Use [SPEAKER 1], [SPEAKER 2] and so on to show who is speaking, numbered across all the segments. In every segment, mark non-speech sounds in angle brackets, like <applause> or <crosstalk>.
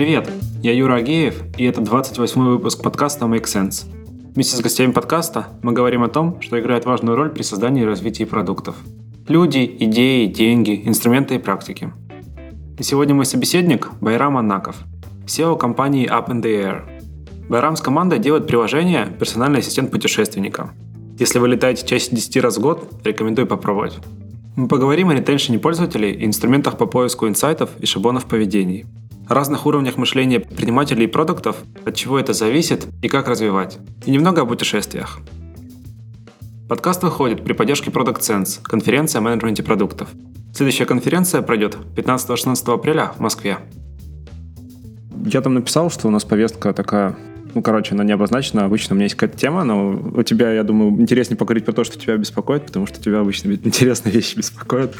[SPEAKER 1] привет! Я Юра Агеев, и это 28 выпуск подкаста Make Sense. Вместе с гостями подкаста мы говорим о том, что играет важную роль при создании и развитии продуктов. Люди, идеи, деньги, инструменты и практики. И сегодня мой собеседник – Байрам Аннаков, SEO компании Up in the Air. Байрам с командой делает приложение «Персональный ассистент путешественника». Если вы летаете чаще 10 раз в год, рекомендую попробовать. Мы поговорим о ретеншене пользователей и инструментах по поиску инсайтов и шаблонов поведений – разных уровнях мышления предпринимателей и продуктов, от чего это зависит и как развивать. И немного о путешествиях. Подкаст выходит при поддержке Product Sense, конференция о менеджменте продуктов. Следующая конференция пройдет 15-16 апреля в Москве. Я там написал, что у нас повестка такая ну, короче, она не обозначена. Обычно у меня есть какая-то тема, но у тебя, я думаю, интереснее поговорить про то, что тебя беспокоит, потому что тебя обычно интересные <laughs> вещи беспокоят.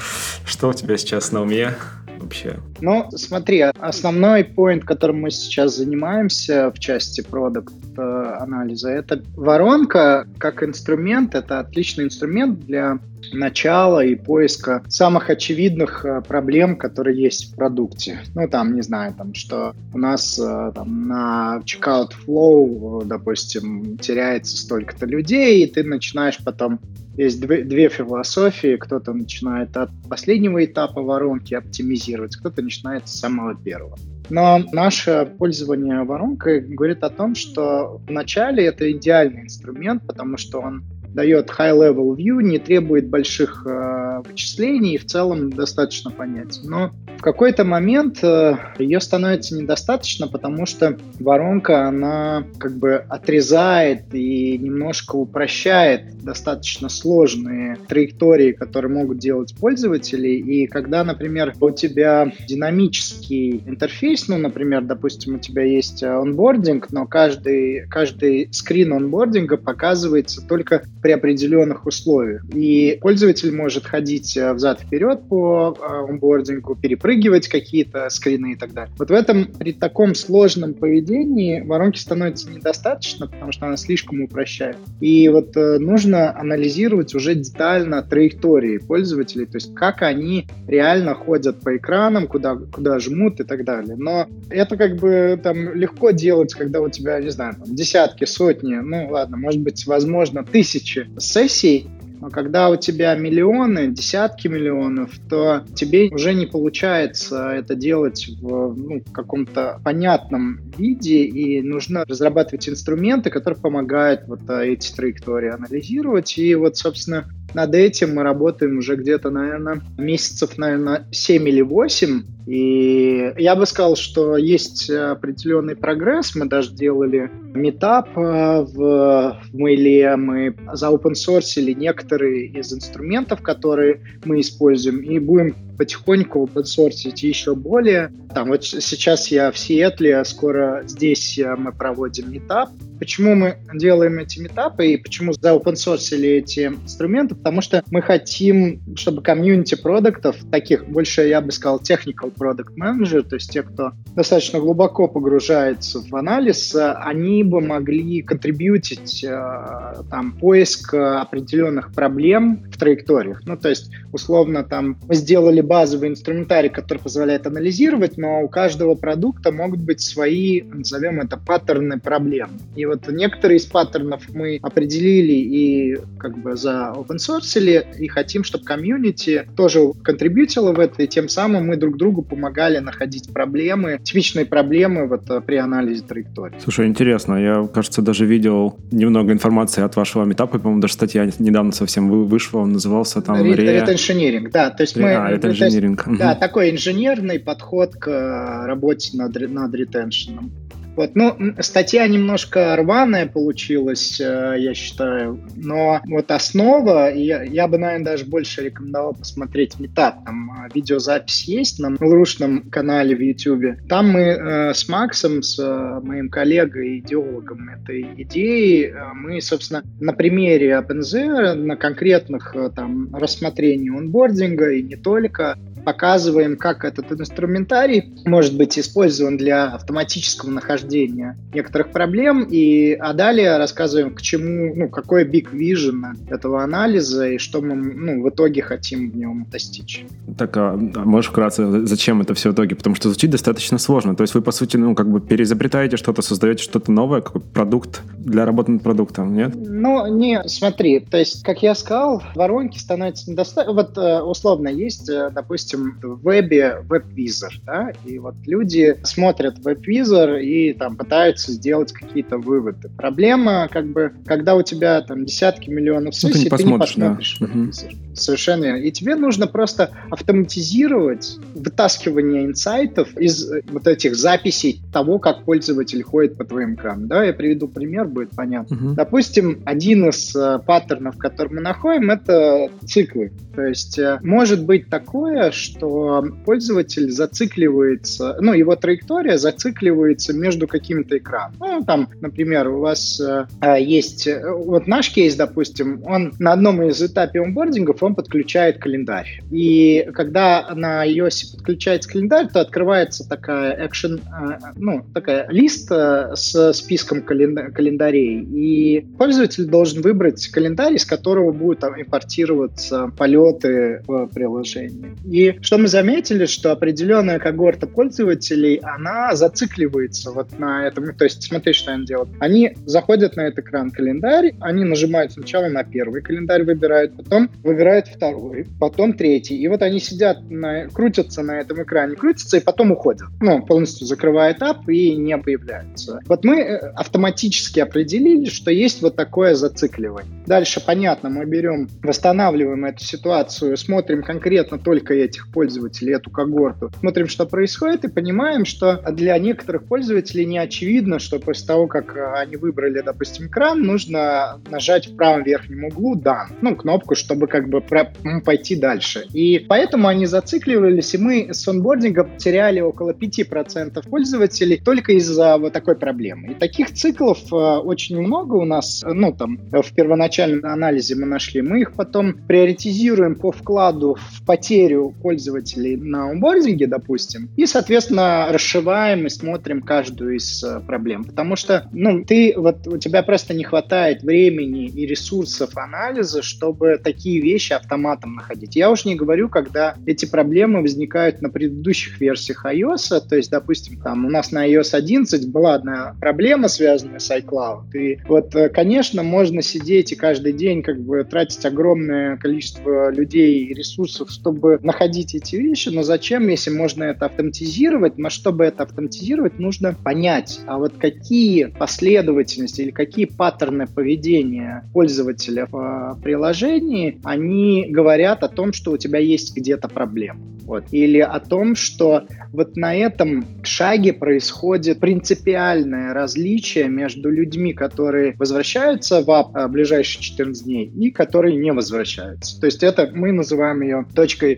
[SPEAKER 1] Что у тебя сейчас на уме? Вообще?
[SPEAKER 2] Ну, смотри, основной поинт, которым мы сейчас занимаемся в части продукт анализа, это воронка как инструмент, это отличный инструмент для начала и поиска самых очевидных э, проблем, которые есть в продукте. Ну, там, не знаю, там, что у нас э, там, на checkout flow, допустим, теряется столько-то людей, и ты начинаешь потом есть две, две философии. Кто-то начинает от последнего этапа воронки оптимизировать, кто-то начинает с самого первого. Но наше пользование воронкой говорит о том, что вначале это идеальный инструмент, потому что он дает high-level view, не требует больших э, вычислений и в целом достаточно понятен. Но в какой-то момент э, ее становится недостаточно, потому что воронка, она как бы отрезает и немножко упрощает достаточно сложные траектории, которые могут делать пользователи. И когда, например, у тебя динамический интерфейс, ну, например, допустим, у тебя есть онбординг, но каждый, каждый скрин онбординга показывается только при определенных условиях. И пользователь может ходить э, взад-вперед по э, онбордингу, перепрыгивать какие-то скрины и так далее. Вот в этом, при таком сложном поведении воронки становится недостаточно, потому что она слишком упрощает. И вот э, нужно анализировать уже детально траектории пользователей, то есть как они реально ходят по экранам, куда, куда жмут и так далее. Но это как бы там легко делать, когда у тебя, не знаю, там, десятки, сотни, ну ладно, может быть, возможно, тысячи тысячи сессий, но когда у тебя миллионы, десятки миллионов, то тебе уже не получается это делать в ну, каком-то понятном виде, и нужно разрабатывать инструменты, которые помогают вот а, эти траектории анализировать. И вот, собственно, над этим мы работаем уже где-то, наверное, месяцев, наверное, 7 или 8. И я бы сказал, что есть определенный прогресс. Мы даже делали метап э, в, в Mail, мы заопенсорсили некоторые из инструментов, которые мы используем, и будем потихоньку опенсорсить еще более. Там вот сейчас я в Сиэтле, а скоро здесь э, мы проводим метап, Почему мы делаем эти метапы и почему заопенсорсили эти инструменты? Потому что мы хотим, чтобы комьюнити продуктов, таких больше, я бы сказал, technical product manager, то есть те, кто достаточно глубоко погружается в анализ, они бы могли контрибьютить э, там поиск определенных проблем в траекториях. Ну, то есть, условно, там мы сделали базовый инструментарий, который позволяет анализировать, но у каждого продукта могут быть свои, назовем это, паттерны проблем. И вот некоторые из паттернов мы определили и как бы за open source и хотим, чтобы комьюнити тоже контрибьютило в это, и тем самым мы друг другу помогали находить проблемы, типичные проблемы вот э, при анализе траектории.
[SPEAKER 1] Слушай, интересно, я, кажется, даже видел немного информации от вашего метапа, по-моему, даже статья недавно совсем вышла, он назывался там...
[SPEAKER 2] Ретеншенеринг, да, то есть мы...
[SPEAKER 1] А, ретеншенеринг.
[SPEAKER 2] Да, такой инженерный подход к э, работе над, над ретеншеном. Вот, ну, статья немножко рваная получилась, э, я считаю, но вот основа, я, я бы, наверное, даже больше рекомендовал посмотреть метап. Там э, видеозапись есть на рушном канале в YouTube. Там мы э, с Максом, с э, моим коллегой, идеологом этой идеи, э, мы, собственно, на примере OpenZ, на конкретных э, там рассмотрении онбординга и не только, показываем, как этот инструментарий может быть использован для автоматического нахождения некоторых проблем, и, а далее рассказываем, к чему, ну, какой big vision этого анализа и что мы ну, в итоге хотим в нем достичь.
[SPEAKER 1] Так, а, а можешь вкратце, зачем это все в итоге? Потому что звучит достаточно сложно. То есть вы, по сути, ну, как бы переизобретаете что-то, создаете что-то новое, какой продукт для работы над продуктом, нет?
[SPEAKER 2] Ну, не, смотри, то есть, как я сказал, воронки становятся недостаточно. Вот, э, условно, есть, э, допустим, в вебе веб-визор, да, и вот люди смотрят веб-визор и там пытаются сделать какие-то выводы. Проблема, как бы, когда у тебя там десятки миллионов сессий, ну, ты не посмотришь, ты не посмотришь да. веб-визор. Угу. Совершенно верно. И тебе нужно просто автоматизировать вытаскивание инсайтов из э, вот этих записей того, как пользователь ходит по твоим экрану. Да, я приведу пример, будет понятно. Угу. Допустим, один из э, паттернов, который мы находим, это циклы. То есть э, может быть такое, что пользователь зацикливается, ну, его траектория зацикливается между какими-то экранами. Ну, там, например, у вас э, есть, э, вот наш кейс, допустим, он на одном из этапов онбордингов, он подключает календарь. И когда на iOS подключается календарь, то открывается такая action, э, ну, такая лист э, с списком календа- календарей. И пользователь должен выбрать календарь, из которого будут там импортироваться полет полеты в приложении. И что мы заметили, что определенная когорта пользователей, она зацикливается вот на этом. То есть смотри, что они делают. Они заходят на этот экран календарь, они нажимают сначала на первый календарь, выбирают, потом выбирают второй, потом третий. И вот они сидят, на, крутятся на этом экране, крутятся и потом уходят. Ну, полностью закрывает ап и не появляются. Вот мы э, автоматически определили, что есть вот такое зацикливание. Дальше, понятно, мы берем, восстанавливаем эту ситуацию смотрим конкретно только этих пользователей, эту когорту, смотрим, что происходит, и понимаем, что для некоторых пользователей не очевидно, что после того, как э, они выбрали, допустим, экран, нужно нажать в правом верхнем углу «Done», ну, кнопку, чтобы как бы пойти дальше. И поэтому они зацикливались, и мы с онбординга потеряли около 5% пользователей только из-за вот такой проблемы. И таких циклов э, очень много у нас, ну, там, в первоначальном анализе мы нашли. Мы их потом приоритизируем по вкладу в потерю пользователей на онбординге, допустим, и, соответственно, расшиваем и смотрим каждую из э, проблем. Потому что, ну, ты, вот у тебя просто не хватает времени и ресурсов анализа, чтобы такие вещи автоматом находить. Я уж не говорю, когда эти проблемы возникают на предыдущих версиях iOS, то есть, допустим, там у нас на iOS 11 была одна проблема, связанная с iCloud, и вот, э, конечно, можно сидеть и каждый день как бы тратить огромное количество людей и ресурсов, чтобы находить эти вещи, но зачем, если можно это автоматизировать, но чтобы это автоматизировать, нужно понять, а вот какие последовательности или какие паттерны поведения пользователя в приложении, они говорят о том, что у тебя есть где-то проблема. Вот. Или о том, что вот на этом шаге происходит принципиальное различие между людьми, которые возвращаются в ап ближайшие 14 дней и которые не возвращаются. То есть это мы называем ее точкой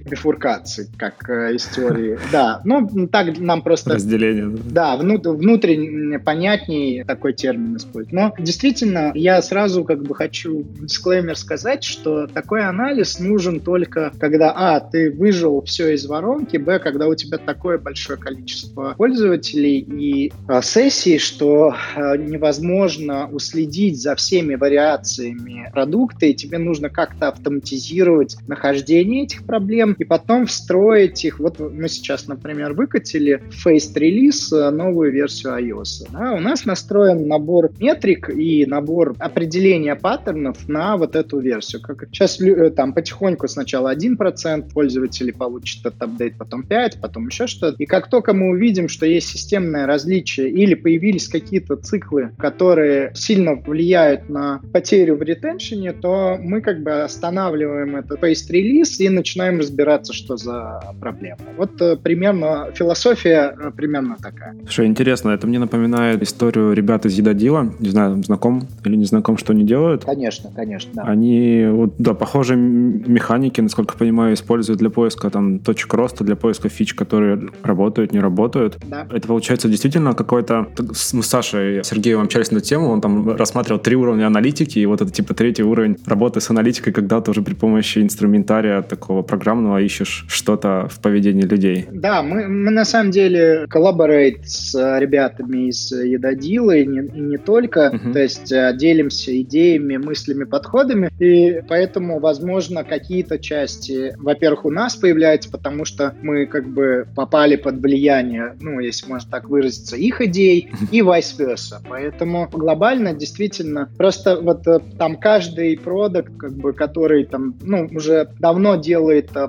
[SPEAKER 2] бифуркации, как э, из теории. Да, ну так нам просто...
[SPEAKER 1] Разделение.
[SPEAKER 2] Да, вну, внутренне понятнее такой термин использовать. Но действительно, я сразу как бы хочу дисклеймер сказать, что такой анализ нужен только когда, а, ты выжил все из из воронки, б, когда у тебя такое большое количество пользователей и а, сессий, что а, невозможно уследить за всеми вариациями продукта, и тебе нужно как-то автоматизировать нахождение этих проблем и потом встроить их. Вот мы сейчас, например, выкатили в Face Release а, новую версию iOS. Да? У нас настроен набор метрик и набор определения паттернов на вот эту версию. Как сейчас э, там потихоньку сначала 1% пользователей получит этот апдейт, потом 5, потом еще что-то. И как только мы увидим, что есть системное различие или появились какие-то циклы, которые сильно влияют на потерю в ретеншене, то мы как бы останавливаем этот paste-релиз и начинаем разбираться, что за проблема. Вот э, примерно философия э, примерно такая.
[SPEAKER 1] Что интересно, это мне напоминает историю ребят из Едодила. Не знаю, знаком или не знаком, что они делают.
[SPEAKER 2] Конечно, конечно, да.
[SPEAKER 1] Они, вот, да, похожие механики, насколько понимаю, используют для поиска там точек роста, для поиска фич, которые работают, не работают.
[SPEAKER 2] Да.
[SPEAKER 1] Это получается действительно какой-то... Мы с Сашей Сергеем общались на тему, он там рассматривал три уровня аналитики, и вот это типа третий уровень работы с аналитикой, когда ты уже при помощи инструментария такого программного ищешь что-то в поведении людей.
[SPEAKER 2] Да, мы, мы на самом деле collaborate с ребятами из Едадила и не, и не только, uh-huh. то есть э, делимся идеями, мыслями, подходами, и поэтому, возможно, какие-то части, во-первых, у нас появляются, потому что мы как бы попали под влияние, ну, если можно так выразиться, их идей, и vice versa. Поэтому глобально действительно просто вот э, там каждый продукт, как бы, который там, ну, уже давно делает э,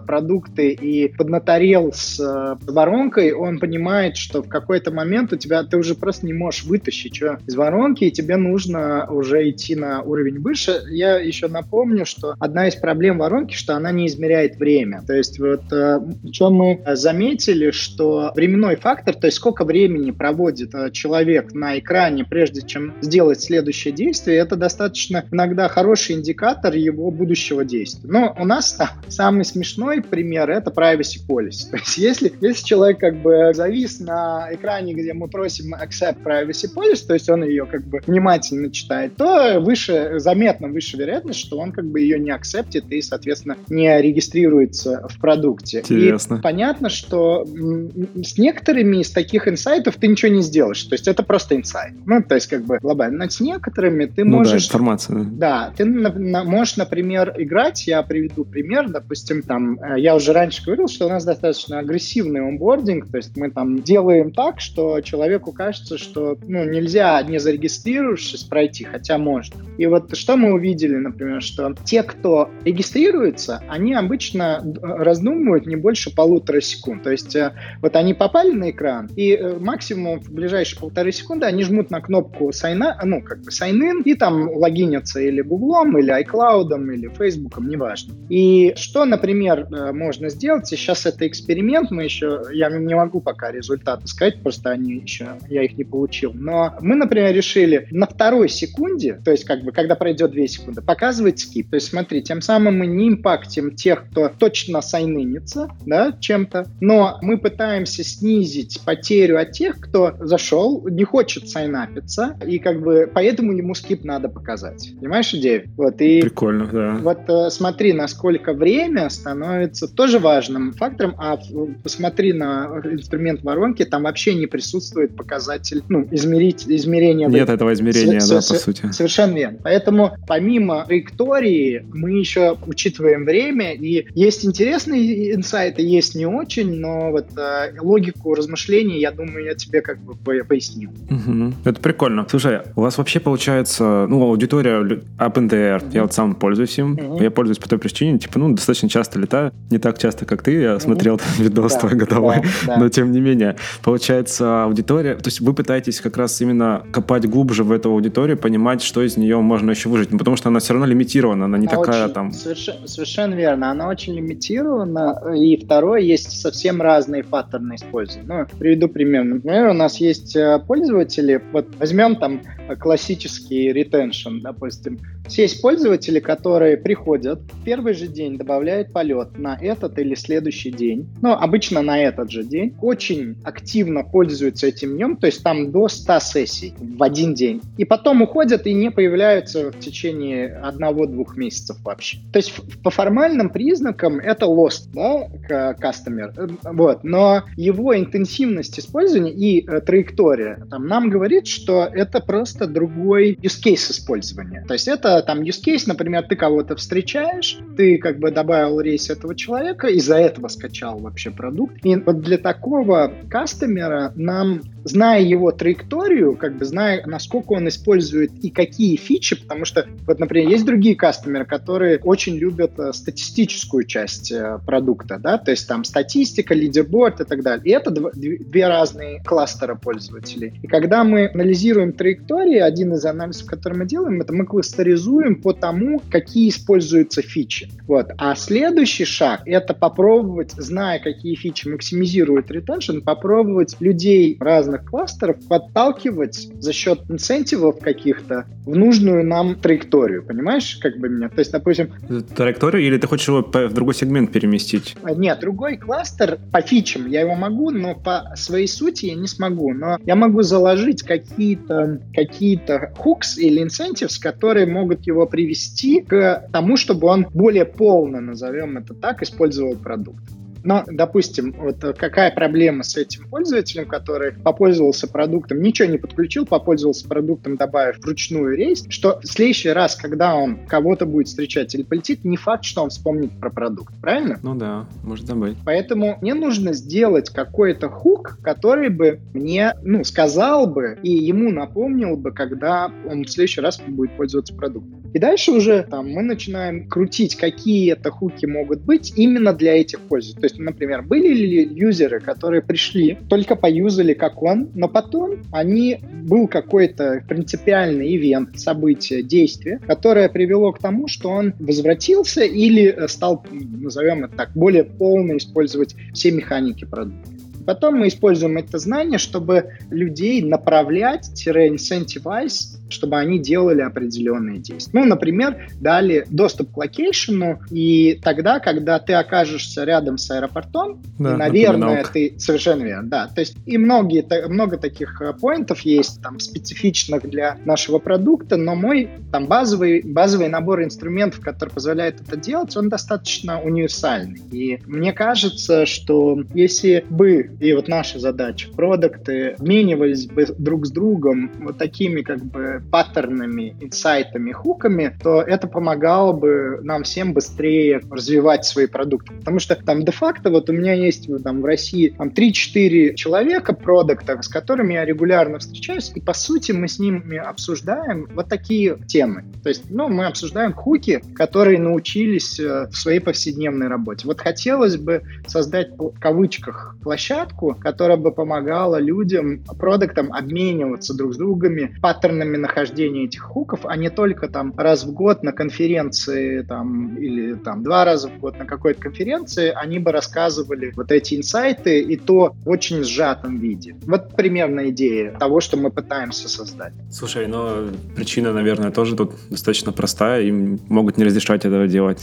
[SPEAKER 2] продукты и поднаторел с воронкой, он понимает, что в какой-то момент у тебя ты уже просто не можешь вытащить что из воронки, и тебе нужно уже идти на уровень выше. Я еще напомню, что одна из проблем воронки, что она не измеряет время. То есть вот э, что мы заметили, что временной фактор, то есть сколько времени проводит э, человек на экране, прежде чем сделать следующее действие, это достаточно иногда хороший индикатор его будущего действия. Но у нас там, самый смешной пример — это privacy policy. То есть если, если человек как бы завис на экране, где мы просим accept privacy policy, то есть он ее как бы внимательно читает, то выше, заметно выше вероятность, что он как бы ее не акцептит и, соответственно, не регистрируется в продукте.
[SPEAKER 1] Интересно.
[SPEAKER 2] И понятно, что с некоторыми из таких инсайтов ты ничего не сделаешь. То есть это просто инсайт. Ну, то есть как бы глобально. Но с некоторыми ты
[SPEAKER 1] ну,
[SPEAKER 2] можешь...
[SPEAKER 1] Да, информация.
[SPEAKER 2] Да, ты на, на, можешь, например, играть. Я приведу пример. Допустим, там, э, я уже раньше говорил, что у нас достаточно агрессивный онбординг. То есть мы там делаем так, что человеку кажется, что ну, нельзя не зарегистрировавшись пройти, хотя можно. И вот что мы увидели, например, что те, кто регистрируется, они обычно раздумывают не больше полутора секунд. То есть э, вот они попали на экран, и э, максимум в ближайшие полторы секунды они жмут на кнопку sign, ну, как бы sign in, и там логинятся или Гуглом, или iCloud, или Фейсбуком, неважно. И что, например, э, можно сделать, сейчас это эксперимент, мы еще, я не могу пока результаты сказать, просто они еще, я их не получил, но мы, например, решили на второй секунде, то есть как бы когда пройдет 2 секунды, показывать скип. То есть смотри, тем самым мы не импактим тех, кто точно сайнынится, да, чем-то, но мы пытаемся снизить потерю от тех, кто зашел, не хочет сайнапиться, и как бы поэтому ему скип надо показать. Понимаешь идею? Вот, и
[SPEAKER 1] Прикольно, да.
[SPEAKER 2] Вот э, смотри, насколько время становится тоже важным фактором, а посмотри на инструмент воронки, там вообще не присутствует показатель, ну, измерить, измерения.
[SPEAKER 1] Нет этого измерения, с, да, с, по сути.
[SPEAKER 2] Совершенно верно. Поэтому помимо траектории мы еще учитываем время, и есть интересные инсайты, есть не очень, но вот э, логику размышлений, я думаю, я тебе как бы пояснил.
[SPEAKER 1] Угу. Это прикольно. Слушай, у вас вообще получается, ну, аудитория OpenDR, угу. я вот сам пользуюсь им, угу. я пользуюсь по той причине, типа, ну, достаточно часто летаю, не так часто, как ты, я смотрел <laughs> видос да, твой годовой, да, да. но тем не менее, получается аудитория, то есть вы пытаетесь как раз именно копать глубже в эту аудиторию, понимать, что из нее можно еще выжить, ну, потому что она все равно лимитирована, она не она такая
[SPEAKER 2] очень,
[SPEAKER 1] там...
[SPEAKER 2] Совершенно, совершенно верно, она очень лимитирована, и второе, есть совсем разные паттерны использования. Ну, приведу пример. Например, у нас есть э, пользователи, вот возьмем там классический retention, допустим. Есть пользователи, которые приходят, первый же день добавляют полет на этот или следующий день, ну, обычно на этот же день, очень активно пользуются этим днем, то есть там до 100 сессий в один день, и потом уходят и не появляются в течение одного-двух месяцев вообще. То есть по формальным признакам это lost, да, customer, вот, но его интенсивность использования и э, траектория там, нам говорит, что это просто другой use case использования. То есть это там use case, например, ты кого-то встречаешь, ты как бы добавил рейс этого человека, из-за этого скачал вообще продукт. И вот для такого кастомера нам зная его траекторию, как бы зная, насколько он использует и какие фичи, потому что, вот, например, есть другие кастомеры, которые очень любят э, статистическую часть э, продукта, да, то есть там статистика, лидерборд и так далее. И это дв- две разные кластера пользователей. И когда мы анализируем траектории, один из анализов, который мы делаем, это мы кластеризуем оптимизуем по тому, какие используются фичи. Вот. А следующий шаг — это попробовать, зная, какие фичи максимизируют ретеншн, попробовать людей разных кластеров подталкивать за счет инцентивов каких-то в нужную нам траекторию. Понимаешь, как бы меня? То есть, допустим...
[SPEAKER 1] Траекторию или ты хочешь его в другой сегмент переместить?
[SPEAKER 2] Нет, другой кластер по фичам я его могу, но по своей сути я не смогу. Но я могу заложить какие-то какие hooks или incentives, которые могут его привести к тому, чтобы он более полно, назовем это так, использовал продукт. Но, допустим, вот какая проблема с этим пользователем, который попользовался продуктом, ничего не подключил, попользовался продуктом, добавив вручную рейс, что в следующий раз, когда он кого-то будет встречать или полетит, не факт, что он вспомнит про продукт, правильно?
[SPEAKER 1] Ну да, может забыть.
[SPEAKER 2] Поэтому мне нужно сделать какой-то хук, который бы мне, ну, сказал бы и ему напомнил бы, когда он в следующий раз будет пользоваться продуктом. И дальше уже там мы начинаем крутить, какие это хуки могут быть именно для этих пользователей. То есть, например, были ли юзеры, которые пришли, только поюзали как он, но потом они был какой-то принципиальный ивент, событие, действие, которое привело к тому, что он возвратился или стал, назовем это так, более полно использовать все механики продукта. Потом мы используем это знание, чтобы людей направлять, incentivize чтобы они делали определенные действия. Ну, например, дали доступ к location у, и тогда, когда ты окажешься рядом с аэропортом, да, и, наверное, ты совершенно верно, да. То есть и многие, много таких э, point ов есть, там, специфичных для нашего продукта, но мой там базовый, базовый набор инструментов, который позволяет это делать, он достаточно универсальный. И мне кажется, что если бы, и вот наша задача, продукты обменивались бы друг с другом вот такими как бы паттернами, инсайтами, хуками, то это помогало бы нам всем быстрее развивать свои продукты. Потому что там де-факто вот у меня есть там в России там 3-4 человека, продуктов, с которыми я регулярно встречаюсь, и по сути мы с ними обсуждаем вот такие темы. То есть, ну, мы обсуждаем хуки, которые научились э, в своей повседневной работе. Вот хотелось бы создать в кавычках площадку, которая бы помогала людям, продуктам обмениваться друг с другами паттернами нахождения этих хуков, а не только там раз в год на конференции там, или там два раза в год на какой-то конференции они бы рассказывали вот эти инсайты и то в очень сжатом виде. Вот примерно идея того, что мы пытаемся создать.
[SPEAKER 1] Слушай, но причина, наверное, тоже тут достаточно простая, им могут не разрешать этого делать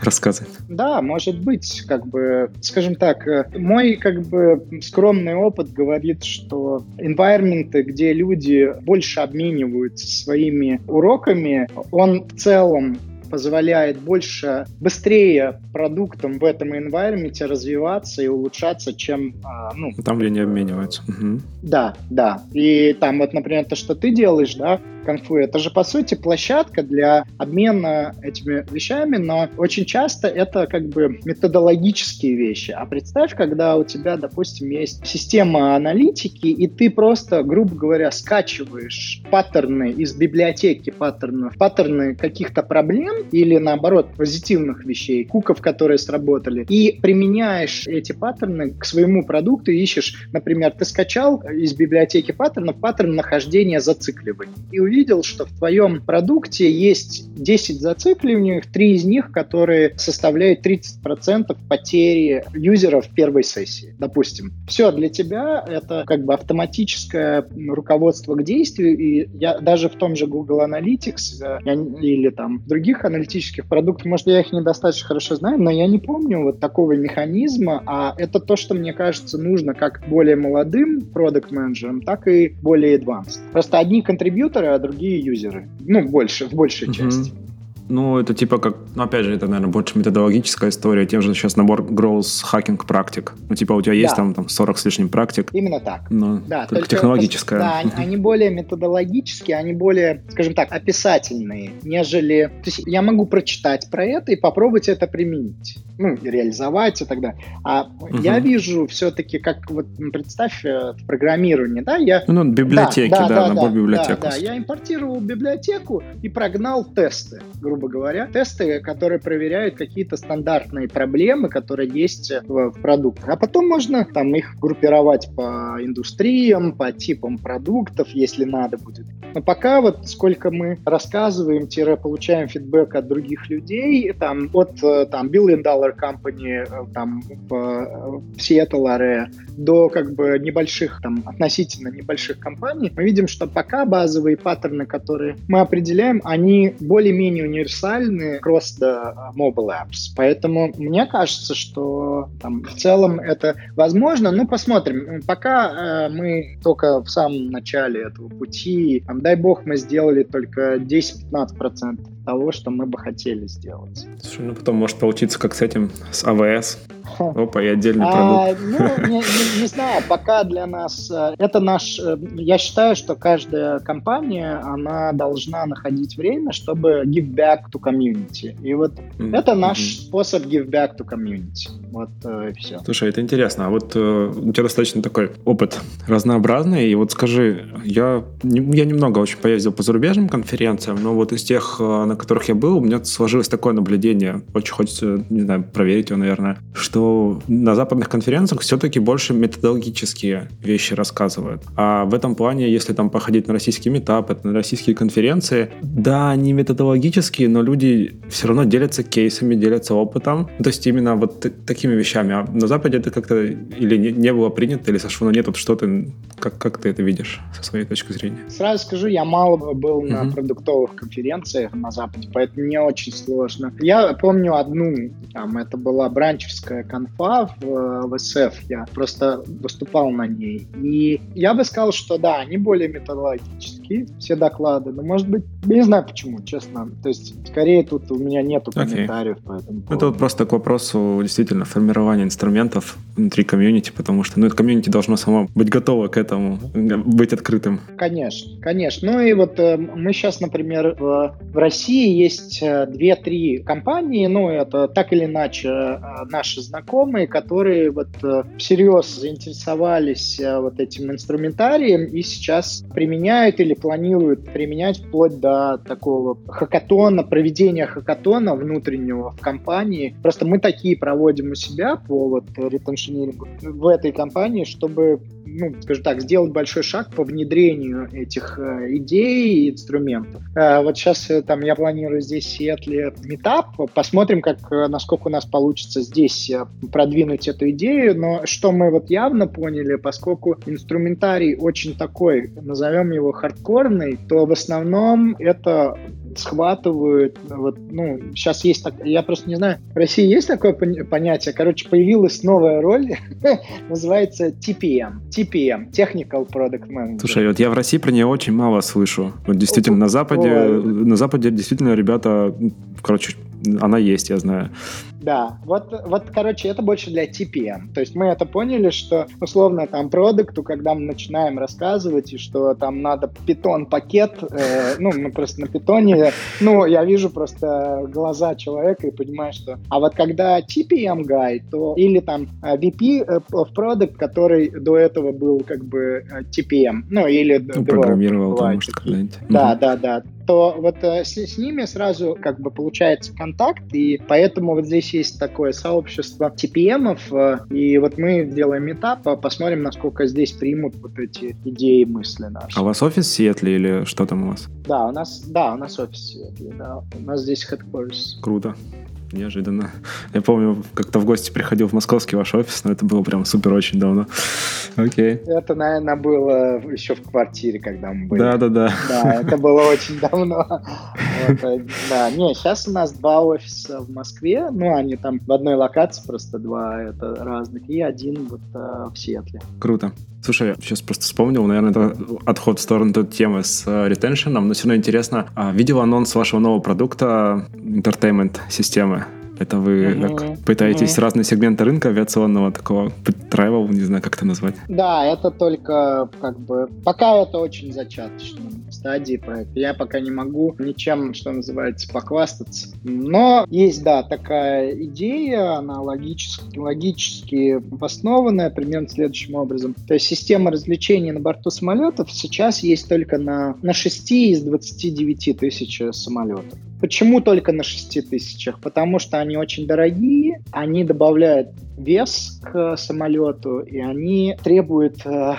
[SPEAKER 1] рассказывать.
[SPEAKER 2] Да, может быть, как бы, скажем так, э, мой как бы скромный опыт говорит, что environment, где люди больше обмениваются своими уроками, он в целом позволяет больше, быстрее продуктам в этом environment развиваться и улучшаться, чем... А,
[SPEAKER 1] ну, там, где не обмениваются. Угу.
[SPEAKER 2] Да, да. И там вот, например, то, что ты делаешь, да, конфу, это же, по сути, площадка для обмена этими вещами, но очень часто это как бы методологические вещи. А представь, когда у тебя, допустим, есть система аналитики, и ты просто, грубо говоря, скачиваешь паттерны из библиотеки паттернов, паттерны каких-то проблем или, наоборот, позитивных вещей, куков, которые сработали, и применяешь эти паттерны к своему продукту, ищешь, например, ты скачал из библиотеки паттернов паттерн нахождения зацикливаний, и увидел, что в твоем продукте есть 10 зацикливаний, 3 из них, которые составляют 30% потери юзеров в первой сессии, допустим. Все, для тебя это как бы автоматическое руководство к действию, и я даже в том же Google Analytics э, или там других аналитических продуктах, может, я их недостаточно хорошо знаю, но я не помню вот такого механизма, а это то, что мне кажется нужно как более молодым продукт-менеджерам, так и более advanced. Просто одни контрибьюторы, другие юзеры. Ну, больше, в большей угу. части.
[SPEAKER 1] Ну, это типа как, ну, опять же, это, наверное, больше методологическая история, тем же сейчас набор growth hacking практик. Ну, типа у тебя есть да. там, там 40 с лишним практик.
[SPEAKER 2] Именно так.
[SPEAKER 1] Но да, только технологическая.
[SPEAKER 2] Да, они, они более методологические, они более, скажем так, описательные, нежели... То есть я могу прочитать про это и попробовать это применить. Ну, реализовать и так далее. А угу. я вижу все-таки, как вот представь э, в программировании, да, я...
[SPEAKER 1] Ну, библиотеки, да, да, да набор да, библиотек.
[SPEAKER 2] Да, да, я импортировал библиотеку и прогнал тесты, грубо говоря. Тесты, которые проверяют какие-то стандартные проблемы, которые есть в, в продуктах. А потом можно там их группировать по индустриям, по типам продуктов, если надо будет. Но пока вот сколько мы рассказываем, получаем фидбэк от других людей, там, от э, там, Billion Dollar Company э, там, в, в Seattle area до как бы небольших, там, относительно небольших компаний, мы видим, что пока базовые паттерны, которые мы определяем, они более-менее универсальны across the mobile apps. Поэтому мне кажется, что там, в целом это возможно. Ну, посмотрим. Пока э, мы только в самом начале этого пути, там, дай бог, мы сделали только 10-15% того, что мы бы хотели сделать.
[SPEAKER 1] Слушай, ну потом может получиться как с этим, с АВС. Опа, и отдельный а, продукт.
[SPEAKER 2] Ну, не, не, не знаю, пока для нас э, это наш... Э, я считаю, что каждая компания, она должна находить время, чтобы give back to community. И вот mm-hmm. это наш mm-hmm. способ give back to community. Вот э, и все.
[SPEAKER 1] Слушай, это интересно. А вот у тебя достаточно такой опыт разнообразный. И вот скажи, я, я немного очень поездил по зарубежным конференциям, но вот из тех, на которых я был, у меня сложилось такое наблюдение. Очень хочется, не знаю, проверить его, наверное, что на западных конференциях все-таки больше методологические вещи рассказывают. А в этом плане, если там походить на российские метапы, на российские конференции, да, они методологические, но люди все равно делятся кейсами, делятся опытом. То есть именно вот такими вещами. А на Западе это как-то или не, не было принято, или сошло на нет, вот что ты, как, как ты это видишь со своей точки зрения?
[SPEAKER 2] Сразу скажу, я мало был uh-huh. на продуктовых конференциях на Западе, поэтому мне очень сложно. Я помню одну, там, это была бранчевская конфа в, в СФ, я просто выступал на ней. И я бы сказал, что да, они более методологические, все доклады, но может быть, я не знаю почему, честно. То есть, скорее тут у меня нету комментариев okay. по этому поводу.
[SPEAKER 1] Это вот просто к вопросу действительно формирования инструментов внутри комьюнити, потому что ну, это комьюнити должно само быть готово к этому, быть открытым.
[SPEAKER 2] Конечно, конечно. Ну и вот э, мы сейчас, например, в, в России есть э, две-три компании, ну это так или иначе э, наши знакомые, которые вот э, всерьез заинтересовались вот этим инструментарием и сейчас применяют или планируют применять вплоть до такого хакатона, проведения хакатона внутреннего в компании. Просто мы такие проводим у себя по вот ретеншенингу в этой компании, чтобы ну, скажем так, сделать большой шаг по внедрению этих э, идей и инструментов. Э, вот сейчас э, там я планирую здесь в Сиэтле метап, посмотрим, как, э, насколько у нас получится здесь э, продвинуть эту идею, но что мы вот явно поняли, поскольку инструментарий очень такой, назовем его хардкорный, то в основном это схватывают. Вот, ну, сейчас есть так, я просто не знаю, в России есть такое понятие, короче, появилась новая роль, <laughs> называется TPM. TPM, Technical Product Manager.
[SPEAKER 1] Слушай, вот я в России про нее очень мало слышу. Вот действительно, на Западе, на Западе действительно ребята, короче, она есть, я знаю.
[SPEAKER 2] Да, вот, вот, короче, это больше для TPM. То есть мы это поняли, что условно там продукту, когда мы начинаем рассказывать, и что там надо питон пакет, э, ну, мы просто на питоне, ну, я вижу просто глаза человека и понимаю, что... А вот когда TPM guy, то или там VP в продукт, который до этого был как бы э, TPM, ну, или...
[SPEAKER 1] Ну, программировал там, может, когда-нибудь.
[SPEAKER 2] Да, да, да то вот э, с, с ними сразу как бы получается контакт, и поэтому вот здесь есть такое сообщество TPM, э, и вот мы делаем метап, а посмотрим, насколько здесь примут вот эти идеи и мысли наши.
[SPEAKER 1] А у вас офис в Сиэтле или что там у вас?
[SPEAKER 2] Да, у нас, да, у нас офис в Сиэтле, да. У нас здесь headquarters.
[SPEAKER 1] Круто неожиданно. Я помню, как-то в гости приходил в московский ваш офис, но это было прям супер очень давно. Окей.
[SPEAKER 2] Это, наверное, было еще в квартире, когда мы были.
[SPEAKER 1] Да-да-да.
[SPEAKER 2] Да, это было очень давно. Э, да, не, сейчас у нас два офиса в Москве, ну, они там в одной локации, просто два это разных, и один вот э, в Сиэтле.
[SPEAKER 1] Круто. Слушай, сейчас просто вспомнил, наверное, это отход в сторону той темы с э, ретеншеном, но все равно интересно. А, видел анонс вашего нового продукта, entertainment системы. Это вы угу. так, пытаетесь угу. разные сегменты рынка авиационного такого travel, не знаю, как это назвать?
[SPEAKER 2] Да, это только как бы пока это очень зачаточно стадии проекта. Я пока не могу ничем, что называется, похвастаться. Но есть, да, такая идея, она логически, логически обоснованная, примерно следующим образом. То есть система развлечений на борту самолетов сейчас есть только на, на 6 из 29 тысяч самолетов. Почему только на 6 тысячах? Потому что они очень дорогие, они добавляют вес к самолету, и они требуют э,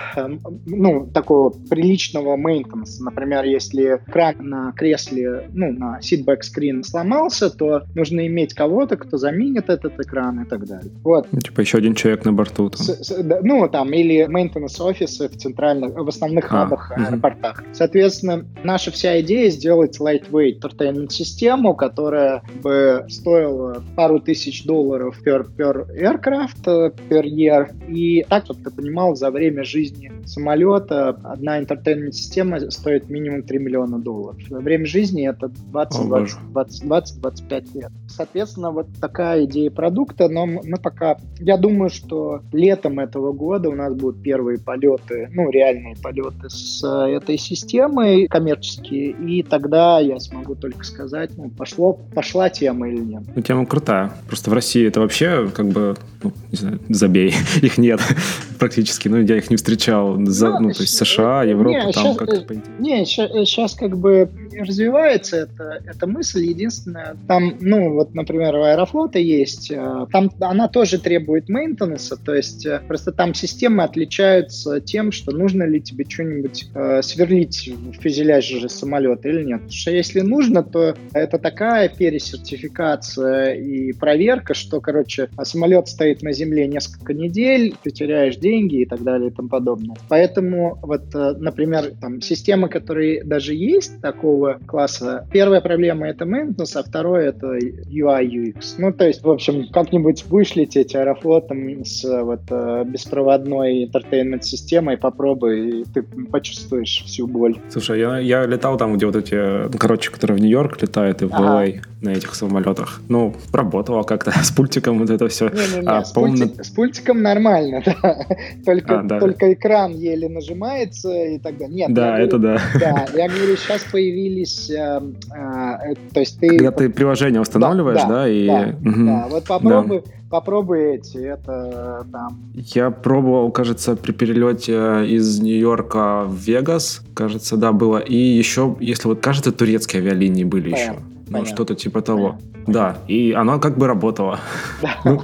[SPEAKER 2] ну, такого приличного мейнтенанса. Например, если кран на кресле, ну, на seatback screen сломался, то нужно иметь кого-то, кто заменит этот экран и так далее. Вот.
[SPEAKER 1] Ну, типа еще один человек на борту. Там. С,
[SPEAKER 2] с, да, ну, там, или maintenance офисы в центральных, в основных а, хабах, угу. аэропортах. Соответственно, наша вся идея сделать lightweight entertainment систему, которая бы стоила пару тысяч долларов per, per aircraft, э, per year. И так, чтобы ты понимал, за время жизни самолета одна интертеймент-система стоит минимум 3 миллиона долларов. Время жизни это 20-25 лет. Соответственно, вот такая идея продукта, но мы пока... Я думаю, что летом этого года у нас будут первые полеты, ну, реальные полеты с этой системой коммерческие, и тогда я смогу только сказать, ну, пошло, пошла тема или нет.
[SPEAKER 1] Ну, тема крутая. Просто в России это вообще как бы ну, не знаю, забей, <laughs> их нет <laughs> практически, ну, я их не встречал, за, ну, ну то есть США, Европа, не, там как-то...
[SPEAKER 2] Не, сейчас как бы развивается эта, эта мысль, единственное, там, ну, вот, например, у Аэрофлота есть, э, там она тоже требует мейнтенанса, то есть э, просто там системы отличаются тем, что нужно ли тебе что-нибудь э, сверлить в фюзеляже самолета или нет. Потому что если нужно, то это такая пересертификация и проверка, что, короче, самолет стоит на земле несколько недель, ты теряешь деньги и так далее и тому подобное. Поэтому вот, э, например, там системы, которые даже есть такого класса, первая проблема это maintenance, а второе это UI UX. Ну, то есть, в общем, как-нибудь будешь лететь аэрофлотом с вот э, беспроводной entertainment системой, попробуй, и ты почувствуешь всю боль.
[SPEAKER 1] Слушай, я, я летал там, где вот эти, ну, короче, которые в Нью-Йорк летают и в ага. на этих самолетах. Ну, работало как-то <laughs> с пультиком вот это все. Не, не, не,
[SPEAKER 2] а, с, помню... пультик, с пультиком нормально, <laughs> да. Только, а, да. только экран еле нажимается и так далее. Нет,
[SPEAKER 1] да, это
[SPEAKER 2] говорю, да. Да, я говорю, сейчас появились, э, э, то есть ты...
[SPEAKER 1] Когда ты приложение устанавливаешь, да, да, да и...
[SPEAKER 2] Да, угу. да. вот попробуй, да. попробуй эти, это там...
[SPEAKER 1] Я пробовал, кажется, при перелете из Нью-Йорка в Вегас, кажется, да, было, и еще, если вот, кажется, турецкие авиалинии были Понятно. еще. Ну, что-то типа того. Да, и она как бы работала. <laughs> Ну,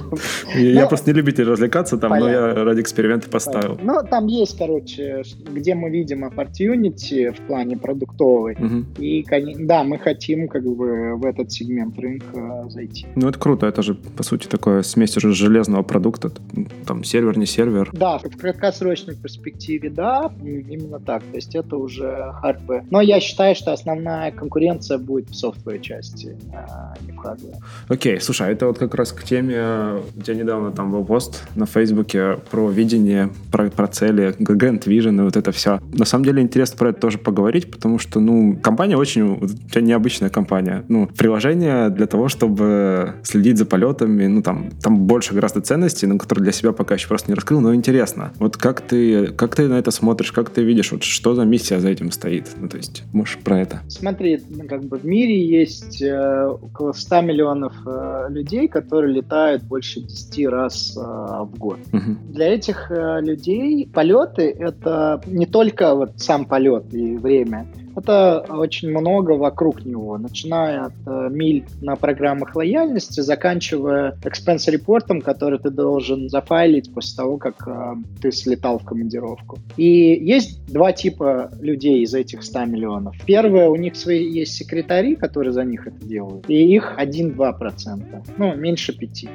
[SPEAKER 1] я ну, просто не любитель развлекаться там, но я ради эксперимента поставил.
[SPEAKER 2] Ну, там есть, короче, где мы видим opportunity в плане продуктовой. И, да, мы хотим как бы в этот сегмент рынка зайти.
[SPEAKER 1] Ну, это круто. Это же, по сути, такое смесь уже железного продукта. Там сервер, не сервер.
[SPEAKER 2] Да, в краткосрочной перспективе, да, именно так. То есть это уже hardware. Но я считаю, что основная конкуренция будет в софтвер части, а не в hardware.
[SPEAKER 1] Окей, слушай, а это вот как раз к теме, у тебя недавно там был пост на Фейсбуке про видение, про, про цели, Grand Vision и вот это все. На самом деле интересно про это тоже поговорить, потому что, ну, компания очень, у тебя необычная компания. Ну, приложение для того, чтобы следить за полетами, ну, там, там больше гораздо ценностей, но которые для себя пока еще просто не раскрыл, но интересно. Вот как ты, как ты на это смотришь, как ты видишь, вот что за миссия за этим стоит? Ну, то есть, можешь про это?
[SPEAKER 2] Смотри, как бы в мире есть э, около 100 миллионов э, людей, которые летают больше 10 раз э, в год. Угу. Для этих э, людей полеты — это не только вот сам полет и время, это очень много вокруг него, начиная от э, миль на программах лояльности, заканчивая экспенс-репортом, который ты должен зафайлить после того, как э, ты слетал в командировку. И есть два типа людей из этих 100 миллионов. Первое, у них свои есть секретари, которые за них это делают, и их 1-2%, ну, меньше 5%.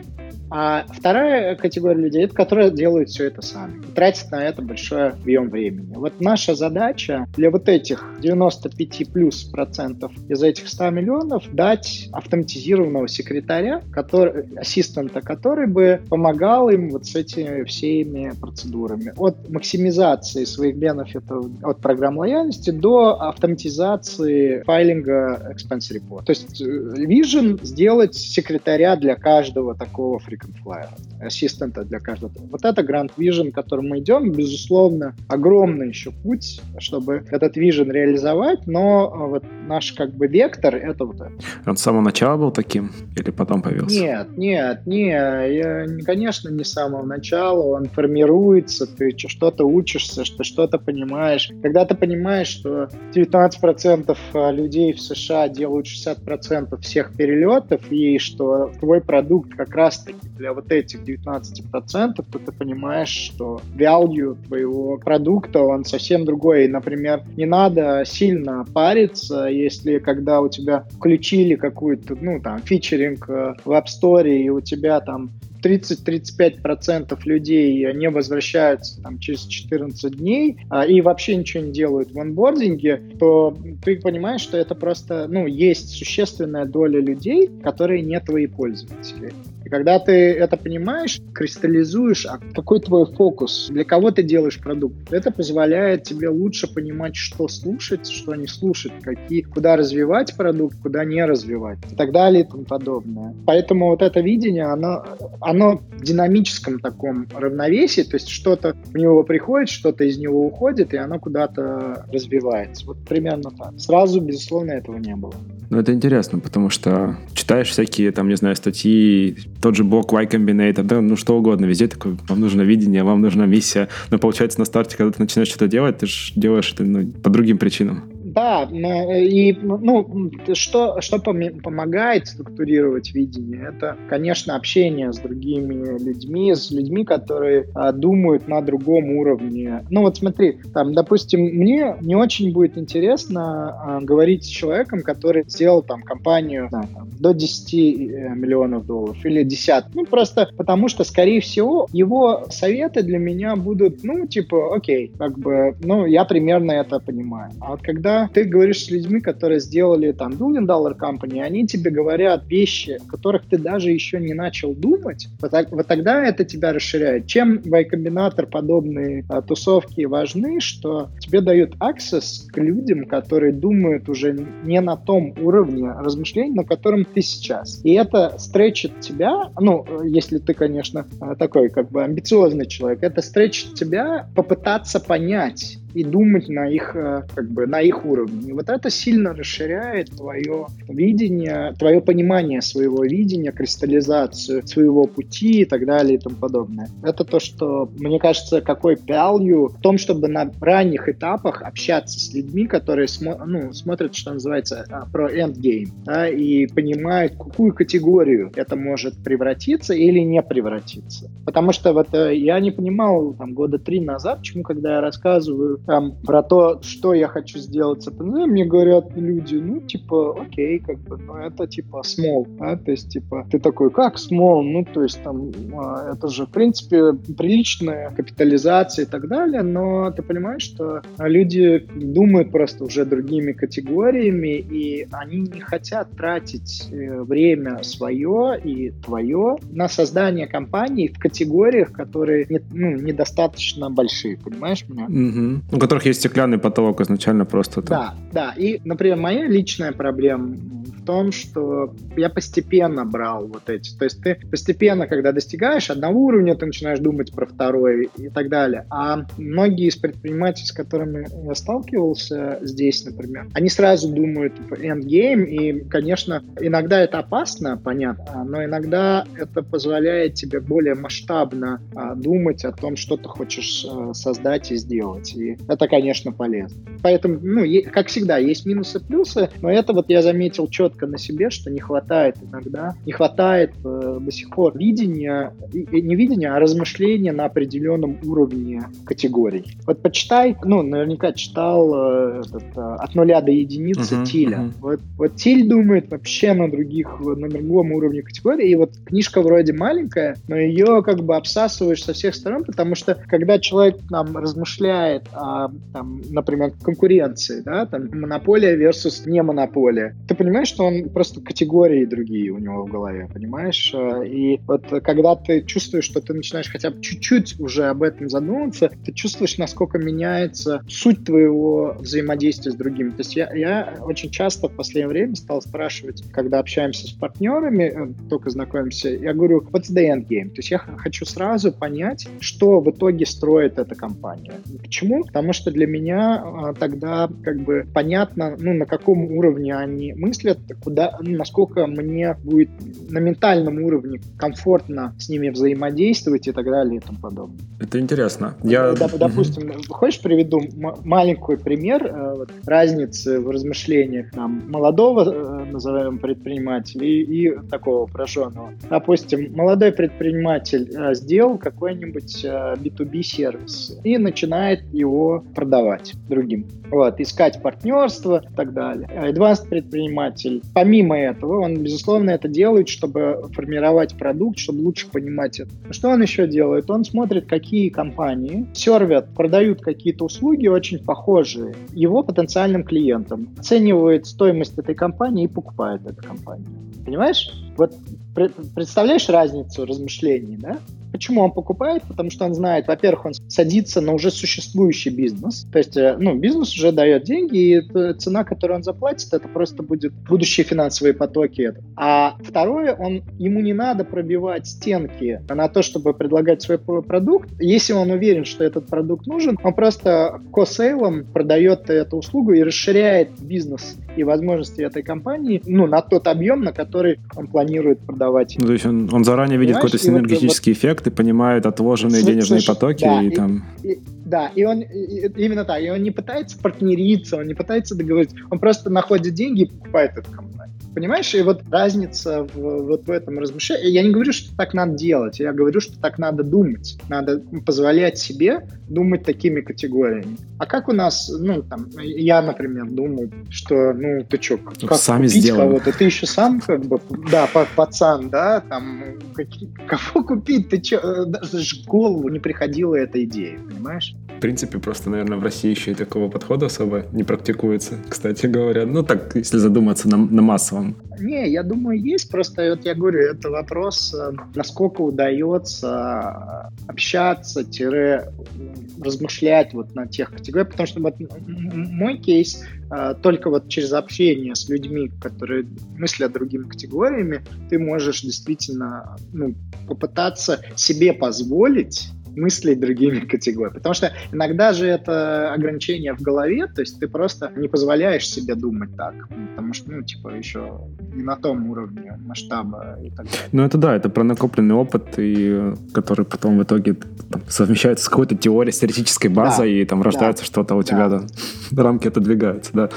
[SPEAKER 2] А вторая категория людей, это которые делают все это сами. Тратят на это большой объем времени. Вот наша задача для вот этих 90 95 плюс процентов из этих 100 миллионов дать автоматизированного секретаря, который, ассистента, который бы помогал им вот с этими всеми процедурами. От максимизации своих бенефитов от программ лояльности до автоматизации файлинга expense report. То есть э, Vision сделать секретаря для каждого такого frequent flyer, ассистента для каждого. Вот это Grand Vision, к которому мы идем. Безусловно, огромный еще путь, чтобы этот Vision реализовать, но э, вот наш как бы вектор — это вот это.
[SPEAKER 1] Он с самого начала был таким или потом появился?
[SPEAKER 2] Нет, нет, нет. Я, конечно, не с самого начала. Он формируется, ты что-то учишься, что что-то понимаешь. Когда ты понимаешь, что 19% э, людей в США делают 60% всех перелетов, и что твой продукт как раз-таки для вот этих 19%, то ты понимаешь, что value твоего продукта, он совсем другой. Например, не надо сильно париться, если когда у тебя включили какую-то, ну, там, фичеринг э, в App Store, и у тебя там 30-35% людей не возвращаются там, через 14 дней а, и вообще ничего не делают в онбординге, то ты понимаешь, что это просто, ну, есть существенная доля людей, которые не твои пользователи. И когда ты это понимаешь, кристаллизуешь, а какой твой фокус, для кого ты делаешь продукт, это позволяет тебе лучше понимать, что слушать, что не слушать, какие, куда развивать продукт, куда не развивать и так далее и тому подобное. Поэтому вот это видение, оно, оно в динамическом таком равновесии, то есть что-то в него приходит, что-то из него уходит, и оно куда-то развивается. Вот примерно так. Сразу, безусловно, этого не было.
[SPEAKER 1] Ну, это интересно, потому что читаешь всякие, там, не знаю, статьи, тот же блок Y Combinator, да, ну, что угодно, везде такое, вам нужно видение, вам нужна миссия, но получается на старте, когда ты начинаешь что-то делать, ты же делаешь это ну, по другим причинам.
[SPEAKER 2] Да, и ну, что, что помогает структурировать видение? Это, конечно, общение с другими людьми, с людьми, которые а, думают на другом уровне. Ну вот смотри, там, допустим, мне не очень будет интересно а, говорить с человеком, который сделал там компанию да, там, до 10 э, миллионов долларов или 10. Ну просто потому что, скорее всего, его советы для меня будут, ну, типа, окей, как бы, ну, я примерно это понимаю. А вот когда ты говоришь с людьми, которые сделали там Billion Dollar Company, они тебе говорят вещи, о которых ты даже еще не начал думать, вот, вот тогда это тебя расширяет. Чем Y-комбинатор подобные а, тусовки важны, что тебе дают access к людям, которые думают уже не на том уровне размышлений, на котором ты сейчас. И это стречит тебя, ну, если ты, конечно, такой как бы амбициозный человек, это стречит тебя попытаться понять, и думать на их, э, как бы, на их уровне. Вот это сильно расширяет твое видение, твое понимание своего видения, кристаллизацию своего пути и так далее и тому подобное. Это то, что, мне кажется, какой value в том, чтобы на ранних этапах общаться с людьми, которые смо ну, смотрят, что называется, а, про endgame, да, и понимают, какую категорию это может превратиться или не превратиться. Потому что вот э, я не понимал там года три назад, почему, когда я рассказываю там, про то, что я хочу сделать с ОПНЗ, мне говорят люди, ну, типа, окей, как бы, ну, это, типа, small, да, то есть, типа, ты такой, как small, ну, то есть, там, а, это же, в принципе, приличная капитализация и так далее, но ты понимаешь, что люди думают просто уже другими категориями, и они не хотят тратить э, время свое и твое на создание компаний в категориях, которые, ну, недостаточно большие, понимаешь меня?
[SPEAKER 1] Угу у которых есть стеклянный потолок изначально просто.
[SPEAKER 2] Да, да. И, например, моя личная проблема в том, что я постепенно брал вот эти. То есть ты постепенно, когда достигаешь одного уровня, ты начинаешь думать про второй и так далее. А многие из предпринимателей, с которыми я сталкивался здесь, например, они сразу думают по endgame, и, конечно, иногда это опасно, понятно, но иногда это позволяет тебе более масштабно а, думать о том, что ты хочешь а, создать и сделать. И это, конечно, полезно. Поэтому, ну, как всегда, есть минусы, плюсы, но это вот я заметил четко на себе, что не хватает иногда, не хватает э, до сих пор видения, и, не видения, а размышления на определенном уровне категорий. Вот почитай, ну, наверняка читал э, этот, э, от нуля до единицы uh-huh, Тиля. Uh-huh. Вот, вот Тиль думает вообще на других, на другом уровне категории, и вот книжка вроде маленькая, но ее как бы обсасываешь со всех сторон, потому что когда человек там размышляет о, там, например, конкуренции, да, там монополия versus не монополия, ты понимаешь, что он просто категории другие у него в голове, понимаешь? И вот когда ты чувствуешь, что ты начинаешь хотя бы чуть-чуть уже об этом задуматься, ты чувствуешь, насколько меняется суть твоего взаимодействия с другими. То есть я, я очень часто в последнее время стал спрашивать, когда общаемся с партнерами, э, только знакомимся, я говорю, what's the end game? То есть я хочу сразу понять, что в итоге строит эта компания. Почему? Потому что для меня а, тогда как бы понятно, ну, на каком уровне они мыслят, куда, ну, насколько мне будет на ментальном уровне комфортно с ними взаимодействовать и так далее и тому подобное.
[SPEAKER 1] Это интересно. Я...
[SPEAKER 2] Допустим, хочешь приведу маленький пример э, вот, разницы в размышлениях там, молодого, э, назовем, предпринимателя и, и такого прожженного. Допустим, молодой предприниматель э, сделал какой-нибудь B2B сервис и начинает его продавать другим. Вот, искать партнерство и так далее. Advanced предприниматель, помимо этого, он, безусловно, это делает, чтобы формировать продукт, чтобы лучше понимать это. Что он еще делает? Он смотрит, какие компании сервят, продают какие-то услуги очень похожие его потенциальным клиентам, оценивает стоимость этой компании и покупает эту компанию. Понимаешь? Вот представляешь разницу размышлений, да? Почему он покупает? Потому что он знает, во-первых, он садится на уже существующий бизнес. То есть, э, ну, бизнес уже дает деньги, и цена, которую он заплатит, это просто будет будущие финансовые потоки. А второе, он, ему не надо пробивать стенки на то, чтобы предлагать свой продукт. Если он уверен, что этот продукт нужен, он просто косейлом продает эту услугу и расширяет бизнес и возможности этой компании ну, на тот объем, на который он планирует продавать.
[SPEAKER 1] Ну, то есть он, он заранее видит какой-то синергетический вот, эффект и понимает отложенные Слушай, денежные потоки. Да, и, и, там...
[SPEAKER 2] и, да, и он и, именно так. И он не пытается партнериться, он не пытается договориться. Он просто находит деньги и покупает эту компанию. Понимаешь, и вот разница в, вот в этом размышлении. Я не говорю, что так надо делать, я говорю, что так надо думать. Надо позволять себе думать такими категориями. А как у нас, ну, там, я, например, думаю, что, ну, ты что, как
[SPEAKER 1] Сами купить
[SPEAKER 2] кого-то? Ты еще сам, как бы, да, пацан, да, там, какие, кого купить? Ты что, э, даже в голову не приходила эта идея, понимаешь?
[SPEAKER 1] В принципе, просто, наверное, в России еще и такого подхода особо не практикуется, кстати говоря. Ну, так, если задуматься на, на массовом.
[SPEAKER 2] Не, я думаю, есть. Просто, вот я говорю, это вопрос, э, насколько удается общаться, тире, размышлять вот на тех категориях. Потому что вот мой кейс э, только вот через общение с людьми, которые мыслят другими категориями, ты можешь действительно ну, попытаться себе позволить мыслить другими категориями. Потому что иногда же это ограничение в голове, то есть ты просто не позволяешь себе думать так, потому что, ну, типа, еще не на том уровне масштаба и так далее.
[SPEAKER 1] Ну, это да, это про накопленный опыт, и, который потом в итоге там, совмещается с какой-то теорией, с теоретической базой, да, и там рождается да, что-то у да. тебя, да, рамки отодвигаются, да.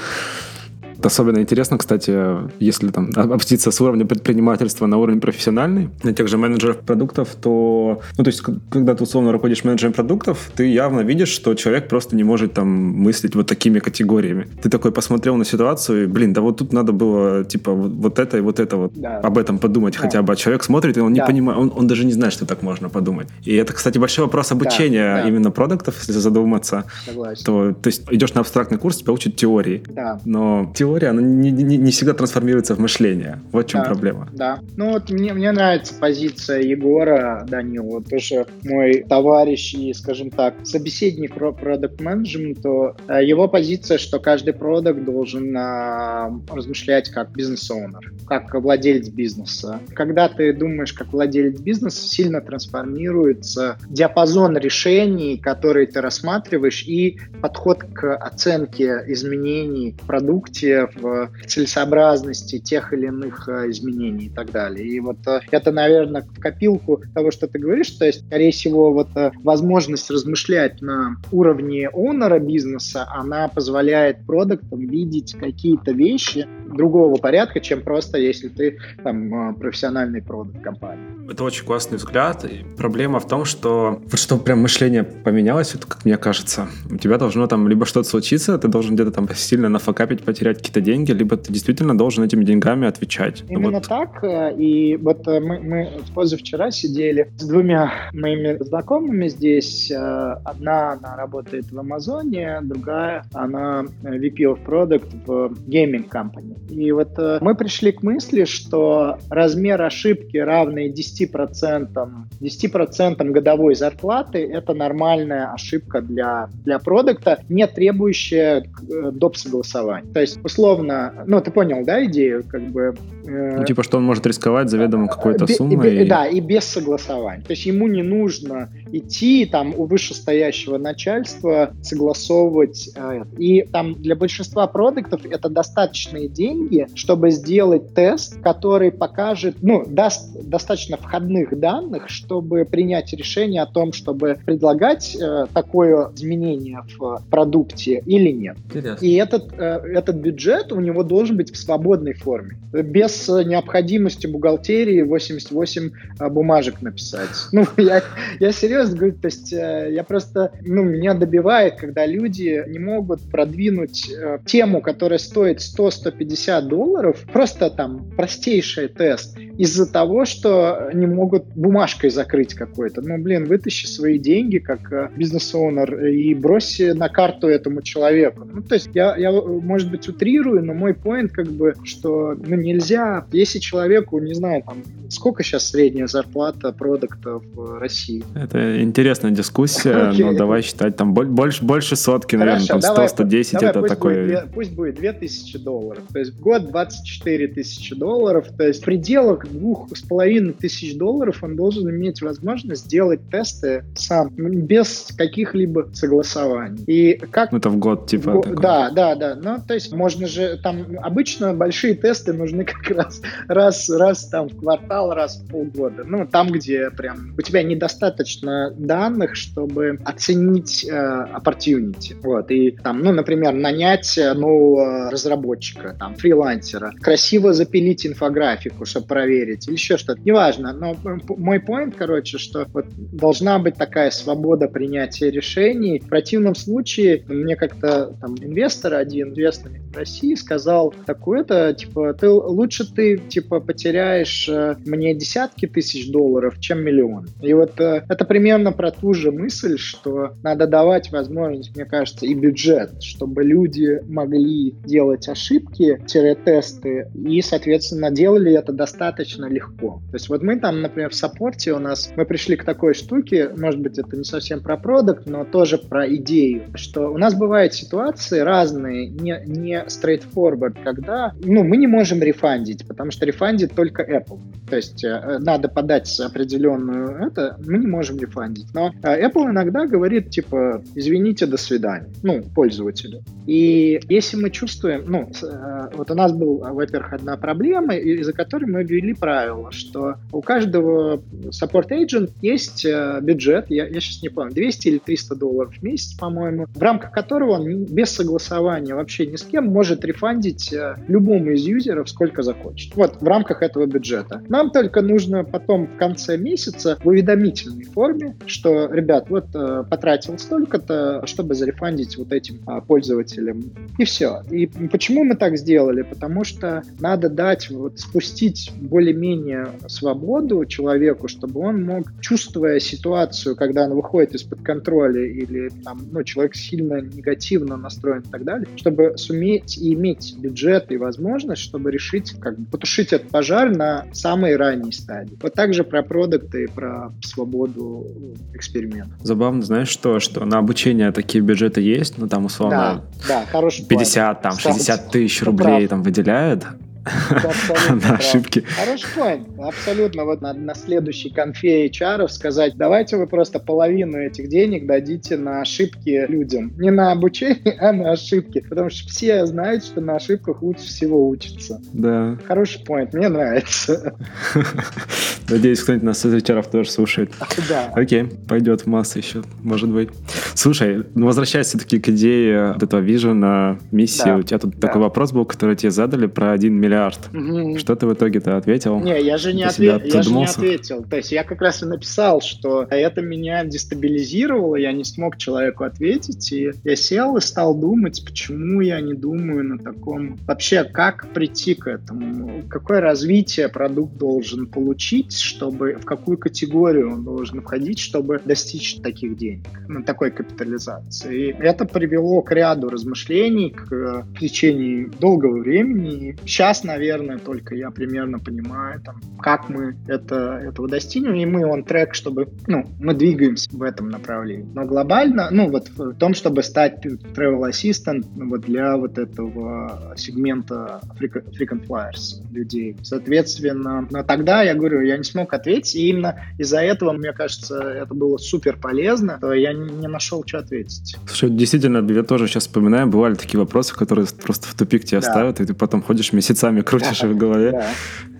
[SPEAKER 1] Особенно интересно, кстати, если там опуститься с уровня предпринимательства на уровень профессиональный, на тех же менеджеров продуктов, то, ну, то есть, когда ты условно руководишь менеджером продуктов, ты явно видишь, что человек просто не может там мыслить вот такими категориями. Ты такой посмотрел на ситуацию, и, блин, да вот тут надо было, типа, вот, вот это и вот это вот да. об этом подумать да. хотя бы. А человек смотрит, и он да. не понимает, он, он даже не знает, что так можно подумать. И это, кстати, большой вопрос обучения да, да. именно продуктов, если задуматься. Согласен. То, то есть, идешь на абстрактный курс, тебя учат теории. Да. Но теория теория, она не, не, не всегда трансформируется в мышление. Вот в чем
[SPEAKER 2] да,
[SPEAKER 1] проблема.
[SPEAKER 2] Да. Ну вот мне, мне нравится позиция Егора Данилова, тоже мой товарищ и, скажем так, собеседник продукт менеджмента Его позиция, что каждый продукт должен а, размышлять как бизнес-оунер, как владелец бизнеса. Когда ты думаешь как владелец бизнеса, сильно трансформируется диапазон решений, которые ты рассматриваешь, и подход к оценке изменений в продукте, в целесообразности тех или иных э, изменений и так далее. И вот э, это, наверное, в копилку того, что ты говоришь, то есть, скорее всего, вот э, возможность размышлять на уровне оунера бизнеса, она позволяет продуктам видеть какие-то вещи, другого порядка, чем просто если ты там профессиональный продукт компании.
[SPEAKER 1] Это очень классный взгляд. И проблема в том, что вот что прям мышление поменялось, вот как мне кажется. У тебя должно там либо что-то случиться, ты должен где-то там сильно нафакапить, потерять какие-то деньги, либо ты действительно должен этими деньгами отвечать.
[SPEAKER 2] Именно
[SPEAKER 1] вот.
[SPEAKER 2] так. Э, и вот э, мы, мы позавчера сидели с двумя моими знакомыми здесь. Э, одна, она работает в Амазоне, другая, она VP of Product в gaming company. И вот мы пришли к мысли, что размер ошибки, равный 10%, 10% годовой зарплаты, это нормальная ошибка для, для продукта, не требующая доп. согласования. То есть, условно, ну, ты понял, да, идею? Как бы,
[SPEAKER 1] э, ну, типа, что он может рисковать заведомо какой-то суммой.
[SPEAKER 2] И, и... Да, и без согласования. То есть, ему не нужно идти там у вышестоящего начальства согласовывать. Э, и там для большинства продуктов это достаточные деньги, чтобы сделать тест, который покажет, ну, даст достаточно входных данных, чтобы принять решение о том, чтобы предлагать э, такое изменение в продукте или нет. Интересно. И этот, э, этот бюджет у него должен быть в свободной форме, без необходимости бухгалтерии 88 э, бумажек написать. <laughs> Ну, я, я серьезно говорю, то есть э, я просто, ну, меня добивает, когда люди не могут продвинуть э, тему, которая стоит 100-150 долларов, просто там простейший тест, из-за того, что не могут бумажкой закрыть какой-то. Ну, блин, вытащи свои деньги как э, бизнес-оунер и брось на карту этому человеку. Ну, то есть я, я, может быть, утрирую, но мой поинт как бы, что ну, нельзя, если человеку, не знаю, там, сколько сейчас средняя зарплата продукта в России?
[SPEAKER 1] Это интересная дискуссия, <laughs> okay. но давай считать, там больше, больше сотки, наверное, Хорошо, там 100-110 это
[SPEAKER 2] пусть
[SPEAKER 1] такой...
[SPEAKER 2] Будет, пусть будет 2000 долларов, то есть в год 24 тысячи долларов, то есть в пределах двух с половиной тысяч долларов он должен иметь возможность сделать тесты сам, без каких-либо согласований. И как...
[SPEAKER 1] Ну, это в год, типа,
[SPEAKER 2] в... Да, да, да. Ну, то есть можно же, там, обычно большие тесты нужны <laughs> как раз раз, раз там в квартал, раз в полгода. Ну, там, где прям у тебя недостаточно данных, чтобы оценить э, opportunity. Вот, и там, ну, например, нанять нового разработчика, там, фрилансера, красиво запилить инфографику, чтобы проверить, или еще что-то. Неважно, но мой point, короче, что вот должна быть такая свобода принятия решений. В противном случае мне как-то там инвестор один, известный в России, сказал такое-то, типа, ты лучше ты, типа, потеряешь э, мне десятки тысяч долларов, чем миллион. И вот э, это примерно про ту же мысль, что надо давать возможность, мне кажется, и бюджет, чтобы люди могли делать ошибки, тесты, и, соответственно, делали это достаточно легко. То есть вот мы там, например, в саппорте у нас, мы пришли к такой штуке, может быть, это не совсем про продукт, но тоже про идею, что у нас бывают ситуации разные, не, не straightforward, когда, ну, мы не можем рефандить, потому что рефандит только Apple. То есть э, надо подать определенную это, мы не можем рефандить. Но э, Apple иногда говорит, типа, извините, до свидания, ну, пользователю. И если мы чувствуем, ну, э, вот у нас был, во-первых, одна проблема, из-за которой мы ввели правило, что у каждого support agent есть э, бюджет, я, я сейчас не помню, 200 или 300 долларов в месяц, по-моему, в рамках которого он без согласования вообще ни с кем может рефандить э, любому из юзеров сколько захочет. Вот, в рамках этого бюджета. Нам только нужно потом в конце месяца в уведомительной форме, что, ребят, вот э, потратил столько-то, чтобы зарефандить вот этим пользователям. И все. И почему мы так сделали? Потому что надо дать, вот спустить более-менее свободу человеку, чтобы он мог, чувствуя ситуацию, когда он выходит из-под контроля или там, ну, человек сильно негативно настроен и так далее, чтобы суметь и иметь бюджет и возможность, чтобы решить, как бы потушить этот пожар на самой ранней стадии. Вот также про продукты и про свободу эксперимента.
[SPEAKER 1] Забавно, знаешь что, что на обучение такие бюджеты есть, ну там условно
[SPEAKER 2] да, да, хороший
[SPEAKER 1] 50, план. там 60 тысяч рублей там выделяют, <laughs> на ошибки.
[SPEAKER 2] Хороший point. Абсолютно. Вот на, на следующей конфе HR сказать, давайте вы просто половину этих денег дадите на ошибки людям. Не на обучение, а на ошибки. Потому что все знают, что на ошибках лучше всего учатся.
[SPEAKER 1] Да.
[SPEAKER 2] Хороший point. Мне нравится. <laughs>
[SPEAKER 1] Надеюсь, кто-нибудь нас из HR тоже слушает. <laughs>
[SPEAKER 2] Да.
[SPEAKER 1] Окей, пойдет в массы еще, может быть. Слушай, ну возвращаясь все-таки к идее вот этого вижена, миссии, да. у тебя тут да. такой вопрос был, который тебе задали про 1 миллиард. Угу. Что ты в итоге-то ответил?
[SPEAKER 2] Не, я же не, отве... я же не ответил. То есть я как раз и написал, что это меня дестабилизировало, я не смог человеку ответить, и я сел и стал думать, почему я не думаю на таком... Вообще, как прийти к этому? Какое развитие продукт должен получить, чтобы в какую категорию он должен входить, чтобы достичь таких денег, на такой капитализации. И это привело к ряду размышлений, к, в течение долгого времени. Сейчас, наверное, только я примерно понимаю, там, как мы это, этого достигнем, и мы он трек, чтобы, ну, мы двигаемся в этом направлении. Но глобально, ну, вот в том, чтобы стать travel assistant ну, вот для вот этого сегмента frequent flyers людей. Соответственно, но тогда я говорю, я не смог ответить, и именно из-за этого, мне кажется, это было супер полезно, то я не, нашел, что ответить.
[SPEAKER 1] Слушай, действительно, я тоже сейчас вспоминаю, бывали такие вопросы, которые просто в тупик тебя да. ставят, и ты потом ходишь месяцами, <laughs> крутишь в голове. Да.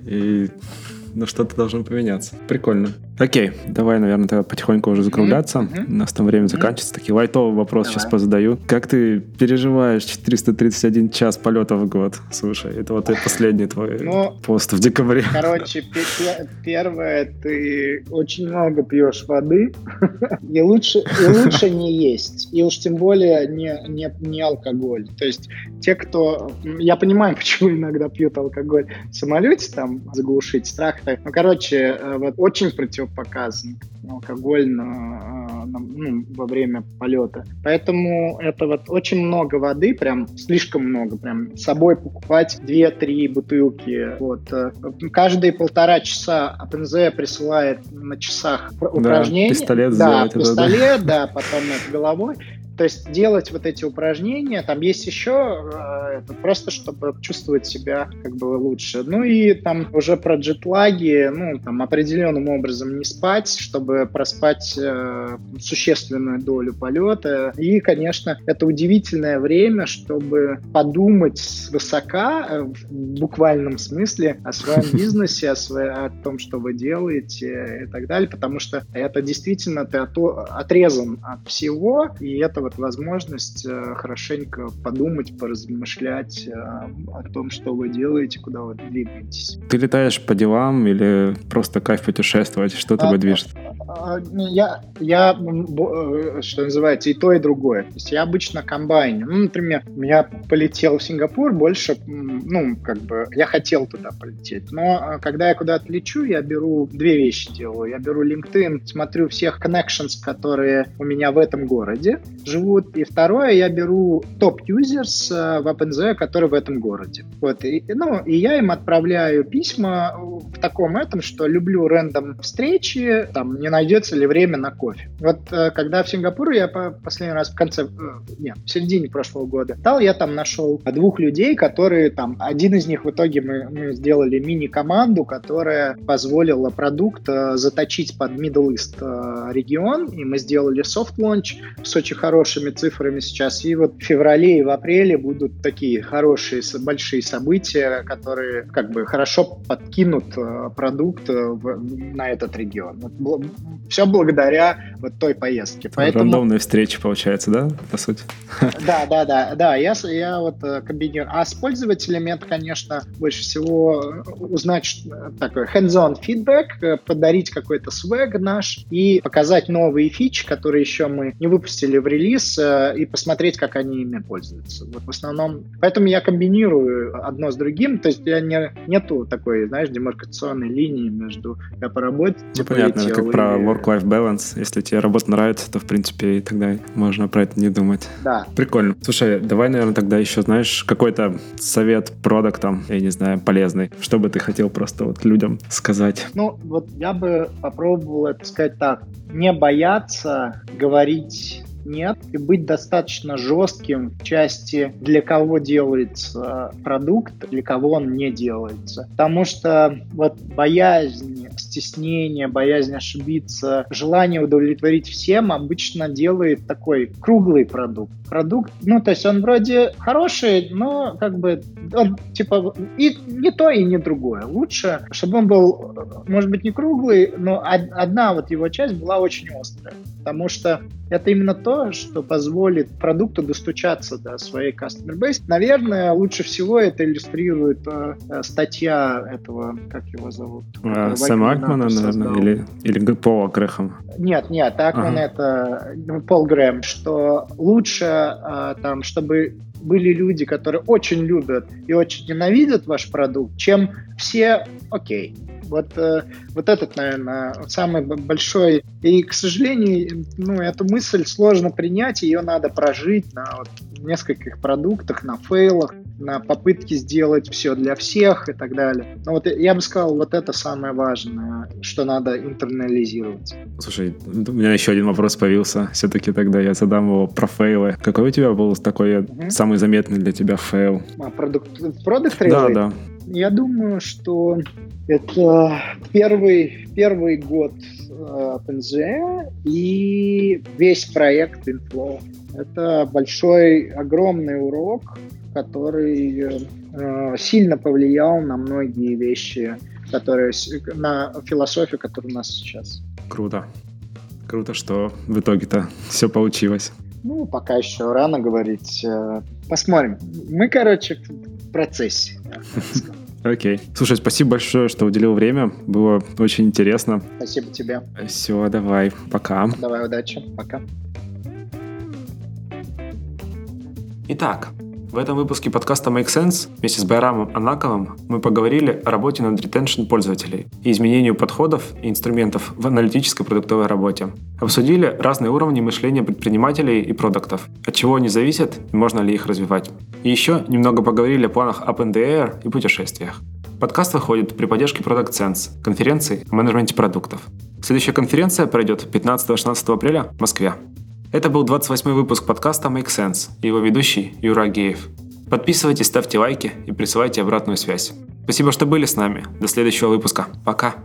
[SPEAKER 1] И ну, что-то должно поменяться. Прикольно. Окей, давай, наверное, тогда потихоньку уже закругляться. Mm-hmm. У нас там время mm-hmm. заканчивается. Такие лайтовый вопрос давай. сейчас позадаю. Как ты переживаешь 431 час полета в год? Слушай, это вот последний твой ну, пост в декабре.
[SPEAKER 2] Короче, первое, ты очень много пьешь воды, <laughs> и лучше, и лучше не есть. И уж тем более не, не, не алкоголь. То есть те, кто... Я понимаю, <laughs> почему иногда пьют алкоголь в самолете, там, заглушить страх. Ну, короче, э, вот очень против показан алкоголь на, на, ну, во время полета. Поэтому это вот очень много воды, прям слишком много, прям с собой покупать 2-3 бутылки. Вот. Э, каждые полтора часа АПНЗ присылает на часах упражнения.
[SPEAKER 1] Да, пистолет
[SPEAKER 2] да, пистолет, да, да, потом это головой. То есть делать вот эти упражнения, там есть еще э, это просто, чтобы чувствовать себя как бы лучше. Ну и там уже про джетлаги, ну там определенным образом не спать, чтобы проспать э, существенную долю полета. И, конечно, это удивительное время, чтобы подумать свысока, э, в буквальном смысле, о своем <laughs> бизнесе, о, своей, о том, что вы делаете и так далее, потому что это действительно ты отрезан от всего, и это вот возможность э, хорошенько подумать, поразмышлять э, о том, что вы делаете, куда вы двигаетесь.
[SPEAKER 1] Ты летаешь по делам или просто кайф путешествовать? Что а, движет?
[SPEAKER 2] А, я, я, э, что называется, и то, и другое. То есть я обычно комбайне. Ну, например, я полетел в Сингапур больше, ну, как бы, я хотел туда полететь. Но когда я куда-то лечу, я беру две вещи делаю. Я беру LinkedIn, смотрю всех connections, которые у меня в этом городе, живут. И второе, я беру топ-юзерс э, в OpenZ, которые в этом городе. Вот. И, ну, и я им отправляю письма в таком этом, что люблю рандом встречи, там, не найдется ли время на кофе. Вот э, когда в Сингапур я по последний раз в конце, э, нет, в середине прошлого года дал, я там нашел двух людей, которые там, один из них в итоге мы, мы сделали мини-команду, которая позволила продукт заточить под Middle East регион, и мы сделали soft launch с очень хорошим хорошими цифрами сейчас. И вот в феврале и в апреле будут такие хорошие, большие события, которые как бы хорошо подкинут э, продукт э, в, на этот регион. Все благодаря вот той поездке.
[SPEAKER 1] Поэтому... Рандомная встреча получается, да, по сути?
[SPEAKER 2] Да, да, да, да. Я, я вот э, комбинирую. А с пользователями это, конечно, больше всего узнать такой hands-on feedback, подарить какой-то свэг наш и показать новые фичи, которые еще мы не выпустили в релиз э, и посмотреть, как они ими пользуются. Вот в основном, поэтому я комбинирую одно с другим, то есть я не, нету такой, знаешь, демаркационной линии между я поработал,
[SPEAKER 1] ну, понятно, как про work-life balance. Если тебе работа нравится, то, в принципе, и тогда можно про это не думать.
[SPEAKER 2] Да.
[SPEAKER 1] Прикольно. Слушай, давай, наверное, тогда еще, знаешь, какой-то совет продуктам, я не знаю, полезный, что бы ты хотел просто вот людям сказать?
[SPEAKER 2] Ну, вот я бы попробовал это сказать так. Не бояться говорить нет, и быть достаточно жестким в части, для кого делается продукт, для кого он не делается. Потому что вот боязнь, стеснение, боязнь ошибиться, желание удовлетворить всем обычно делает такой круглый продукт. Продукт, ну, то есть он вроде хороший, но как бы он типа и не то, и не другое. Лучше, чтобы он был, может быть, не круглый, но одна вот его часть была очень острая. Потому что это именно то, что позволит продукту достучаться до своей customer base. Наверное, лучше всего это иллюстрирует э, статья этого, как его зовут?
[SPEAKER 1] А, Сэм Акмана, наверное, или, или Пола Грэхэма?
[SPEAKER 2] Нет, нет, Акман ага. это ну, Пол Грэм, что лучше э, там, чтобы были люди, которые очень любят и очень ненавидят ваш продукт, чем все окей. Вот, э, вот этот, наверное, самый большой. И, к сожалению, ну, эту мысль сложно принять, ее надо прожить на вот нескольких продуктах, на фейлах, на попытке сделать все для всех и так далее. Но вот я бы сказал, вот это самое важное, что надо интернализировать.
[SPEAKER 1] Слушай, у меня еще один вопрос появился. Все-таки тогда я задам его про фейлы. Какой у тебя был такой угу. самый заметный для тебя фейл?
[SPEAKER 2] А, продукт, продукт Да, да. Я думаю, что это первый, первый год OpenGL э, и весь проект Inflow. Это большой, огромный урок, который э, сильно повлиял на многие вещи, которые, на философию, которая у нас сейчас.
[SPEAKER 1] Круто. Круто, что в итоге-то все получилось.
[SPEAKER 2] Ну, пока еще рано говорить. Э, посмотрим. Мы, короче, в процессе.
[SPEAKER 1] Окей. Слушай, спасибо большое, что уделил время. Было очень интересно.
[SPEAKER 2] Спасибо тебе.
[SPEAKER 1] Все, давай. Пока.
[SPEAKER 2] Давай, удачи. Пока.
[SPEAKER 1] Итак, в этом выпуске подкаста Make Sense вместе с Байрамом Анаковым мы поговорили о работе над ретеншн пользователей и изменению подходов и инструментов в аналитической продуктовой работе. Обсудили разные уровни мышления предпринимателей и продуктов, от чего они зависят и можно ли их развивать. И еще немного поговорили о планах Up in the Air и путешествиях. Подкаст выходит при поддержке Product Sense, конференции о менеджменте продуктов. Следующая конференция пройдет 15-16 апреля в Москве. Это был 28 выпуск подкаста Make Sense его ведущий Юра Геев. Подписывайтесь, ставьте лайки и присылайте обратную связь. Спасибо, что были с нами. До следующего выпуска. Пока.